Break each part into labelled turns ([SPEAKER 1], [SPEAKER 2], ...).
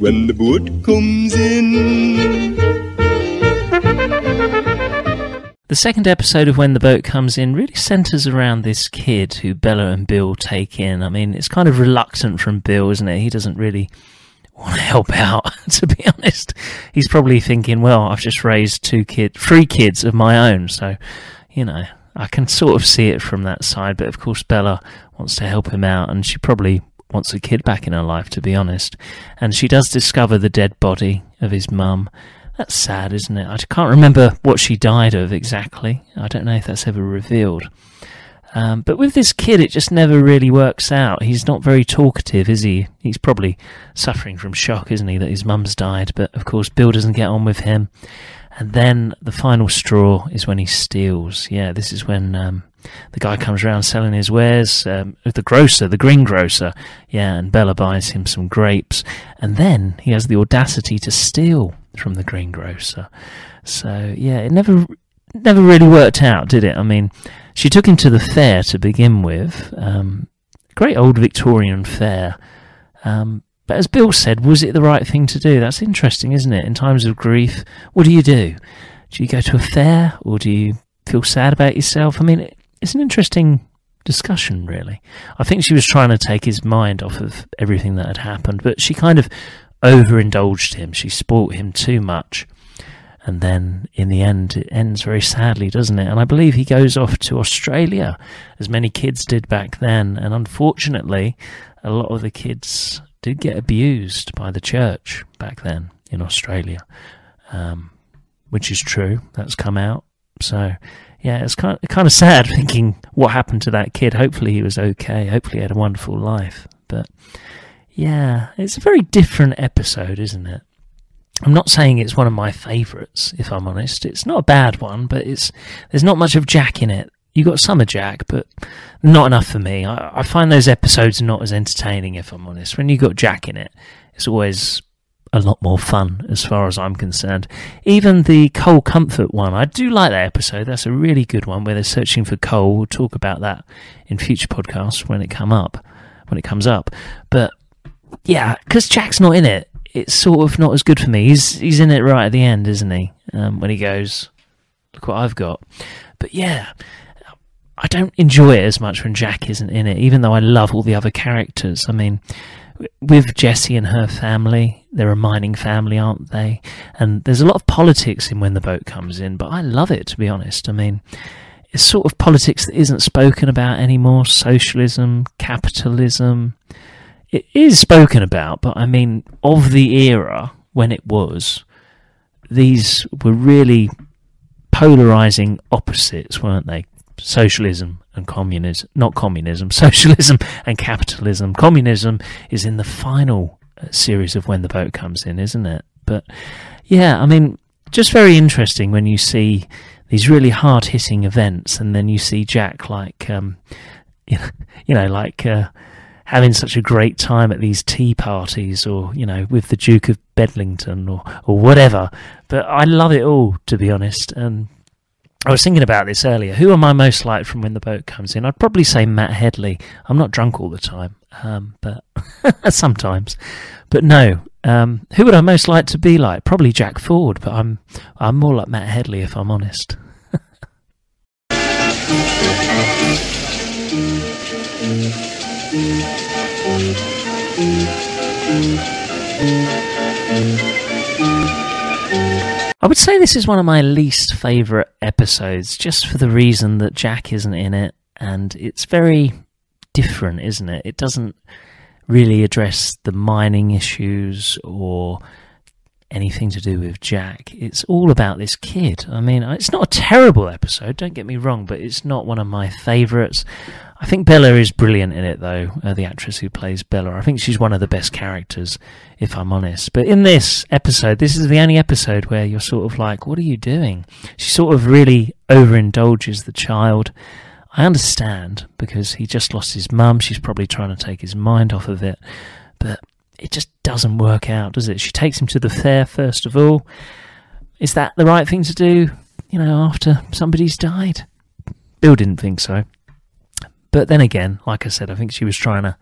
[SPEAKER 1] When the boat comes in.
[SPEAKER 2] The second episode of When the Boat Comes In really centres around this kid who Bella and Bill take in. I mean, it's kind of reluctant from Bill, isn't it? He doesn't really want to help out, to be honest. He's probably thinking, well, I've just raised two kids, three kids of my own, so, you know, I can sort of see it from that side. But of course, Bella wants to help him out, and she probably wants a kid back in her life, to be honest. And she does discover the dead body of his mum that's sad, isn't it? I can't remember what she died of exactly. I don't know if that's ever revealed. Um, but with this kid, it just never really works out. He's not very talkative, is he? He's probably suffering from shock, isn't he, that his mum's died. But of course, Bill doesn't get on with him. And then the final straw is when he steals. Yeah, this is when um, the guy comes around selling his wares. Um, the grocer, the greengrocer. Yeah, and Bella buys him some grapes. And then he has the audacity to steal from the greengrocer. So yeah, it never never really worked out, did it? I mean, she took him to the fair to begin with, um, great old Victorian fair. Um, but as Bill said, was it the right thing to do? That's interesting, isn't it? In times of grief, what do you do? Do you go to a fair or do you feel sad about yourself? I mean, it's an interesting discussion, really. I think she was trying to take his mind off of everything that had happened, but she kind of overindulged him. She spoilt him too much. And then in the end, it ends very sadly, doesn't it? And I believe he goes off to Australia, as many kids did back then. And unfortunately, a lot of the kids did get abused by the church back then in Australia, um, which is true. That's come out. So, yeah, it's kind of, kind of sad thinking what happened to that kid. Hopefully, he was okay. Hopefully, he had a wonderful life. But yeah, it's a very different episode, isn't it? I'm not saying it's one of my favourites, if I'm honest. It's not a bad one, but it's there's not much of Jack in it. You got some of Jack, but not enough for me. I, I find those episodes not as entertaining, if I'm honest. When you got Jack in it, it's always a lot more fun, as far as I'm concerned. Even the Cole Comfort one, I do like that episode. That's a really good one where they're searching for coal. We'll talk about that in future podcasts when it come up, when it comes up. But yeah, because Jack's not in it, it's sort of not as good for me. He's he's in it right at the end, isn't he? Um, when he goes, look what I've got. But yeah, I don't enjoy it as much when Jack isn't in it, even though I love all the other characters. I mean, with Jessie and her family, they're a mining family, aren't they? And there's a lot of politics in when the boat comes in, but I love it to be honest. I mean, it's sort of politics that isn't spoken about anymore socialism, capitalism it is spoken about, but I mean, of the era when it was, these were really polarizing opposites, weren't they? Socialism and communism, not communism, socialism and capitalism. Communism is in the final uh, series of When the Boat Comes In, isn't it? But yeah, I mean, just very interesting when you see these really hard hitting events and then you see Jack like, um, you know, like, uh, having such a great time at these tea parties or, you know, with the Duke of Bedlington or, or whatever. But I love it all, to be honest. And I was thinking about this earlier. Who am I most like from when the boat comes in? I'd probably say Matt Headley. I'm not drunk all the time, um, but sometimes. But no, um, who would I most like to be like? Probably Jack Ford, but I'm I'm more like Matt Headley if I'm honest. I would say this is one of my least favourite episodes, just for the reason that Jack isn't in it, and it's very different, isn't it? It doesn't really address the mining issues or anything to do with Jack. It's all about this kid. I mean, it's not a terrible episode, don't get me wrong, but it's not one of my favourites. I think Bella is brilliant in it, though, uh, the actress who plays Bella. I think she's one of the best characters, if I'm honest. But in this episode, this is the only episode where you're sort of like, what are you doing? She sort of really overindulges the child. I understand because he just lost his mum. She's probably trying to take his mind off of it. But it just doesn't work out, does it? She takes him to the fair, first of all. Is that the right thing to do, you know, after somebody's died? Bill didn't think so. But then again, like I said, I think she was trying to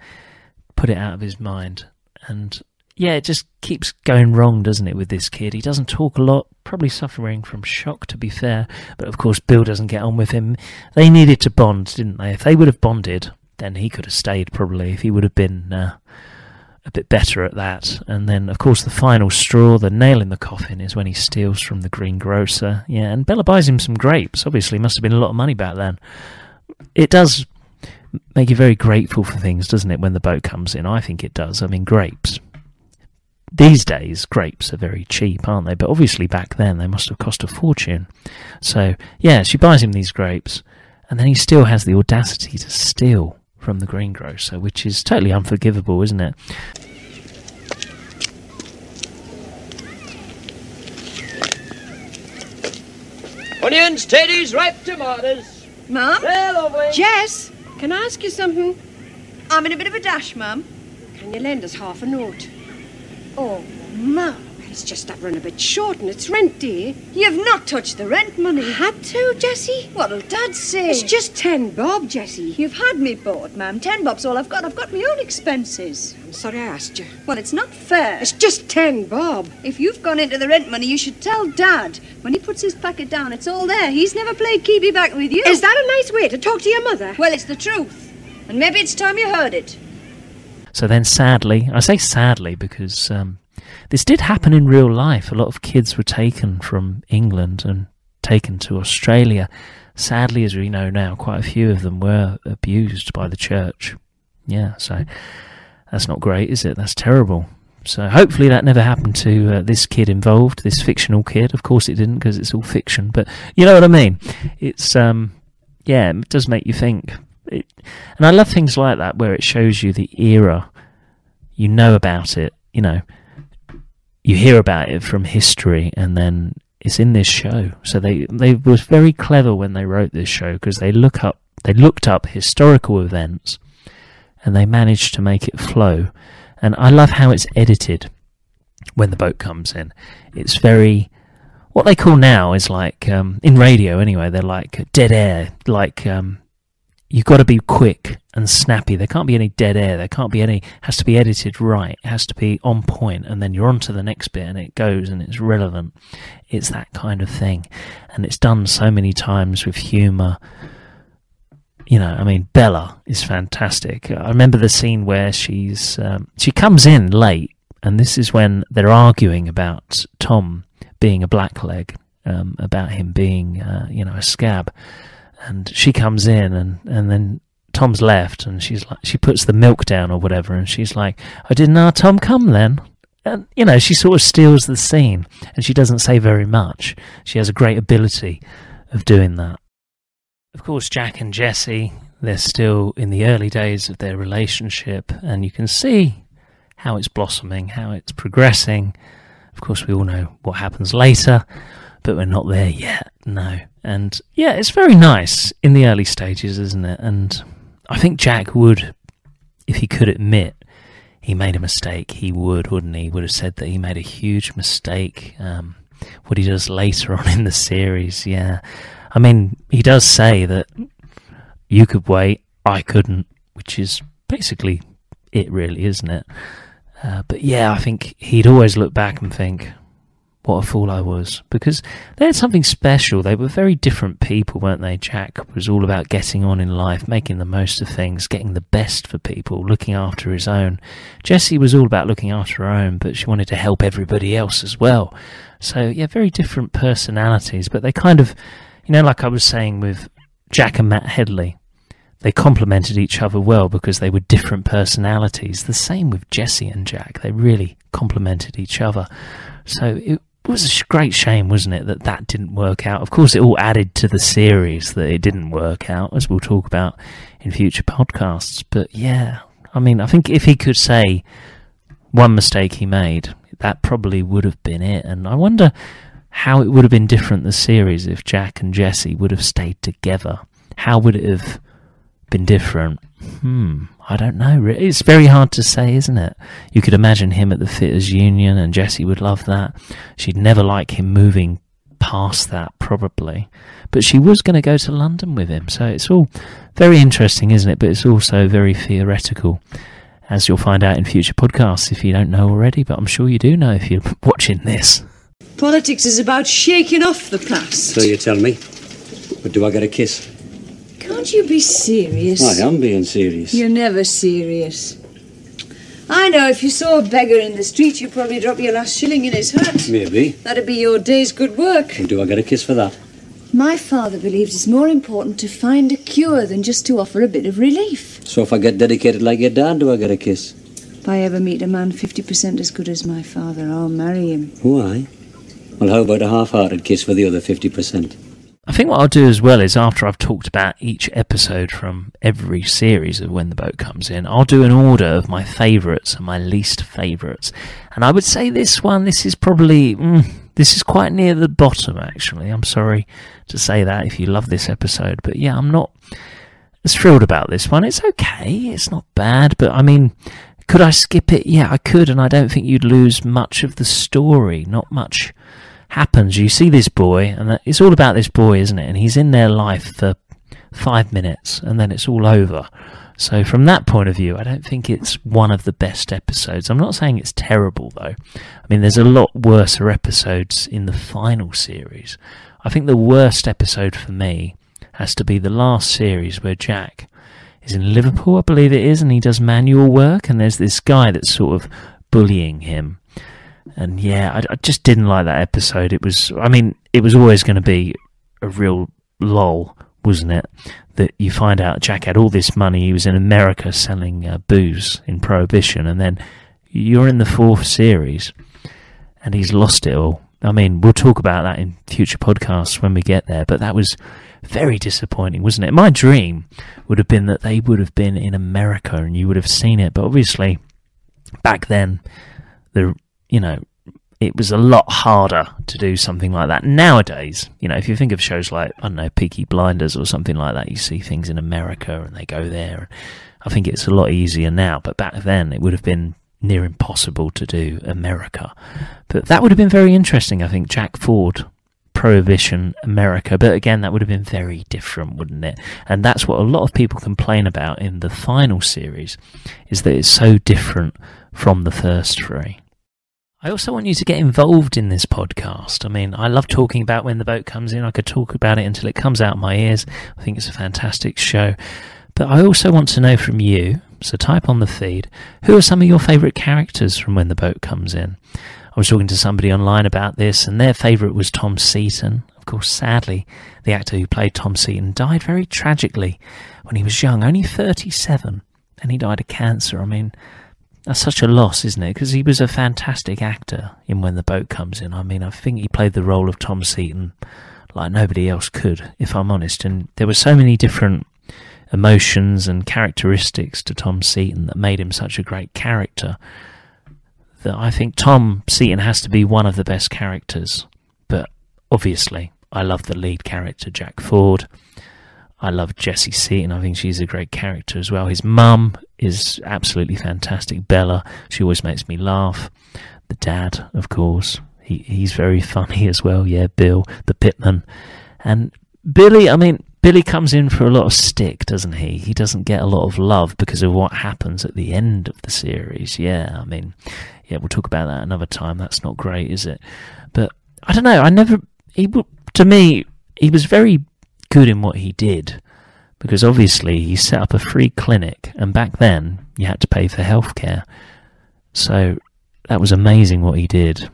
[SPEAKER 2] put it out of his mind. And yeah, it just keeps going wrong, doesn't it, with this kid? He doesn't talk a lot, probably suffering from shock, to be fair. But of course, Bill doesn't get on with him. They needed to bond, didn't they? If they would have bonded, then he could have stayed, probably, if he would have been uh, a bit better at that. And then, of course, the final straw, the nail in the coffin, is when he steals from the greengrocer. Yeah, and Bella buys him some grapes. Obviously, must have been a lot of money back then. It does make you very grateful for things, doesn't it, when the boat comes in? I think it does. I mean, grapes these days grapes are very cheap, aren't they? But obviously back then they must have cost a fortune. So yeah, she buys him these grapes, and then he still has the audacity to steal from the greengrocer, which is totally unforgivable, isn't it?
[SPEAKER 3] Onions, tatties, ripe tomatoes.
[SPEAKER 4] Mum?
[SPEAKER 3] They're lovely.
[SPEAKER 4] Jess, can I ask you something?
[SPEAKER 5] I'm in a bit of a dash, Mum.
[SPEAKER 4] Can you lend us half a note? Oh, Mum, it's just that run a bit short and it's rent, dear.
[SPEAKER 5] You've not touched the rent money.
[SPEAKER 4] Had to, Jessie?
[SPEAKER 5] What'll Dad say?
[SPEAKER 4] It's just ten bob, Jessie.
[SPEAKER 5] You've had me bought, Ma'am. Ten bob's all I've got. I've got my own expenses.
[SPEAKER 4] I'm sorry I asked you.
[SPEAKER 5] Well, it's not fair.
[SPEAKER 4] It's just ten bob.
[SPEAKER 5] If you've gone into the rent money, you should tell Dad. When he puts his packet down, it's all there. He's never played keepy back with you.
[SPEAKER 4] Is that a nice way to talk to your mother?
[SPEAKER 5] Well, it's the truth. And maybe it's time you heard it.
[SPEAKER 2] So then, sadly, I say sadly because um, this did happen in real life. A lot of kids were taken from England and taken to Australia. Sadly, as we know now, quite a few of them were abused by the church. Yeah, so that's not great, is it? That's terrible. So hopefully that never happened to uh, this kid involved, this fictional kid. Of course it didn't because it's all fiction, but you know what I mean. It's um, yeah, it does make you think. It, and I love things like that where it shows you the era. You know about it, you know you hear about it from history and then it's in this show. So they they was very clever when they wrote this show because they look up they looked up historical events and they managed to make it flow. And I love how it's edited when the boat comes in. It's very what they call now is like um, in radio anyway. They're like dead air, like um, you've got to be quick and snappy. There can't be any dead air. There can't be any. Has to be edited right. It has to be on point. and then you're on to the next bit, and it goes, and it's relevant. It's that kind of thing, and it's done so many times with humour. You know, I mean, Bella is fantastic. I remember the scene where she's um, she comes in late, and this is when they're arguing about Tom being a blackleg, um, about him being, uh, you know, a scab and she comes in and and then Tom's left and she's like she puts the milk down or whatever and she's like I didn't know Tom come then. And you know she sort of steals the scene and she doesn't say very much. She has a great ability of doing that. Of course Jack and Jessie they're still in the early days of their relationship and you can see how it's blossoming how it's progressing. Of course we all know what happens later but we're not there yet no and yeah, it's very nice in the early stages, isn't it? And I think Jack would, if he could admit he made a mistake, he would, wouldn't he? Would have said that he made a huge mistake. Um, what he does later on in the series, yeah. I mean, he does say that you could wait, I couldn't, which is basically it, really, isn't it? Uh, but yeah, I think he'd always look back and think, what a fool I was. Because they had something special. They were very different people, weren't they? Jack was all about getting on in life, making the most of things, getting the best for people, looking after his own. Jessie was all about looking after her own, but she wanted to help everybody else as well. So, yeah, very different personalities, but they kind of, you know, like I was saying with Jack and Matt Headley, they complemented each other well because they were different personalities. The same with Jessie and Jack. They really complemented each other. So it was a great shame, wasn't it, that that didn't work out. Of course, it all added to the series that it didn't work out, as we'll talk about in future podcasts. But yeah, I mean, I think if he could say one mistake he made, that probably would have been it. And I wonder how it would have been different the series if Jack and Jessie would have stayed together. How would it have been different? Hmm, I don't know. It's very hard to say, isn't it? You could imagine him at the Fitters Union, and Jessie would love that. She'd never like him moving past that, probably. But she was going to go to London with him, so it's all very interesting, isn't it? But it's also very theoretical. as you'll find out in future podcasts if you don't know already, but I'm sure you do know if you're watching this.
[SPEAKER 5] Politics is about shaking off the past.
[SPEAKER 6] So you tell me. But do I get a kiss?
[SPEAKER 5] Can't you be serious?
[SPEAKER 6] I am being serious.
[SPEAKER 5] You're never serious. I know if you saw a beggar in the street, you'd probably drop your last shilling in his hat.
[SPEAKER 6] Maybe.
[SPEAKER 5] That'd be your day's good work.
[SPEAKER 6] And do I get a kiss for that?
[SPEAKER 5] My father believes it's more important to find a cure than just to offer a bit of relief.
[SPEAKER 6] So if I get dedicated like your dad, do I get a kiss?
[SPEAKER 5] If I ever meet a man 50% as good as my father, I'll marry him.
[SPEAKER 6] Why? Well, how about a half-hearted kiss for the other 50%?
[SPEAKER 2] I think what I'll do as well is after I've talked about each episode from every series of When the Boat Comes In, I'll do an order of my favourites and my least favourites. And I would say this one, this is probably, mm, this is quite near the bottom actually. I'm sorry to say that if you love this episode, but yeah, I'm not as thrilled about this one. It's okay, it's not bad, but I mean, could I skip it? Yeah, I could, and I don't think you'd lose much of the story, not much happens. You see this boy, and it's all about this boy, isn't it? And he's in their life for five minutes, and then it's all over. So, from that point of view, I don't think it's one of the best episodes. I'm not saying it's terrible, though. I mean, there's a lot worse episodes in the final series. I think the worst episode for me has to be the last series where Jack is in Liverpool, I believe it is, and he does manual work, and there's this guy that's sort of bullying him and yeah, I, I, just didn't like that episode. It was, I mean, it was always going to be a real lull, wasn't it? That you find out Jack had all this money. He was in America selling uh, booze in Prohibition, and then you're in the fourth series, and he's lost it all. I mean, we'll talk about that in future podcasts when we get there, but that was very disappointing, wasn't it? My dream would have been that they would have been in America and you would have seen it, but obviously back then the you know, it was a lot harder to do something like that. Nowadays, you know, if you think of shows like, I don't know, Peaky Blinders or something like that, you see things in America and they go there. I think it's a lot easier now, but back then it would have been near impossible to do America. But that would have been very interesting, I think, Jack Ford. Prohibition America, but again, that would have been very different, wouldn't it? And that's what a lot of people complain about in the final series, is that it's so different from the first three. I also want you to get involved in this podcast. I mean, I love talking about when the boat comes in. I could talk about it until it comes out my ears. I think it's a fantastic show. But I also want to know from you, so type on the feed, who are some of your favourite characters from when the boat comes in? I was talking to somebody online about this, and their favourite was Tom Seaton. Of course, sadly, the actor who played Tom Seaton died very tragically when he was young, only 37, and he died of cancer. I mean, that's such a loss, isn't it? Because he was a fantastic actor in When the Boat Comes In. I mean, I think he played the role of Tom Seaton like nobody else could, if I'm honest. And there were so many different emotions and characteristics to Tom Seaton that made him such a great character that I think Tom Seaton has to be one of the best characters. But obviously, I love the lead character, Jack Ford. I love Jessie Seaton. I think she's a great character as well. His mum is absolutely fantastic. Bella, she always makes me laugh. The dad, of course, he he's very funny as well. Yeah, Bill, the pitman, and Billy. I mean, Billy comes in for a lot of stick, doesn't he? He doesn't get a lot of love because of what happens at the end of the series. Yeah, I mean, yeah, we'll talk about that another time. That's not great, is it? But I don't know. I never. He to me, he was very good in what he did because obviously he set up a free clinic and back then you had to pay for healthcare. So that was amazing what he did.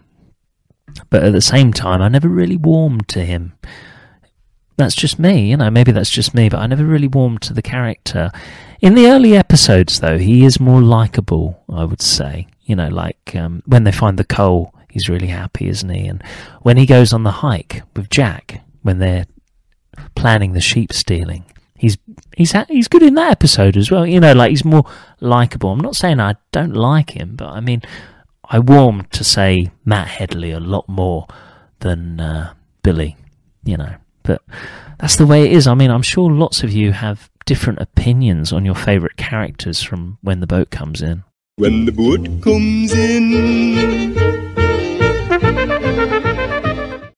[SPEAKER 2] But at the same time, I never really warmed to him. That's just me, you know, maybe that's just me, but I never really warmed to the character. In the early episodes, though, he is more likable, I would say. You know, like um, when they find the coal, he's really happy, isn't he? And when he goes on the hike with Jack, when they're planning the sheep stealing. He's he's he's good in that episode as well. You know, like he's more likable. I'm not saying I don't like him, but I mean, I warm to say Matt Headley a lot more than uh, Billy. You know, but that's the way it is. I mean, I'm sure lots of you have different opinions on your favourite characters from when the boat comes in.
[SPEAKER 1] When the boat comes in.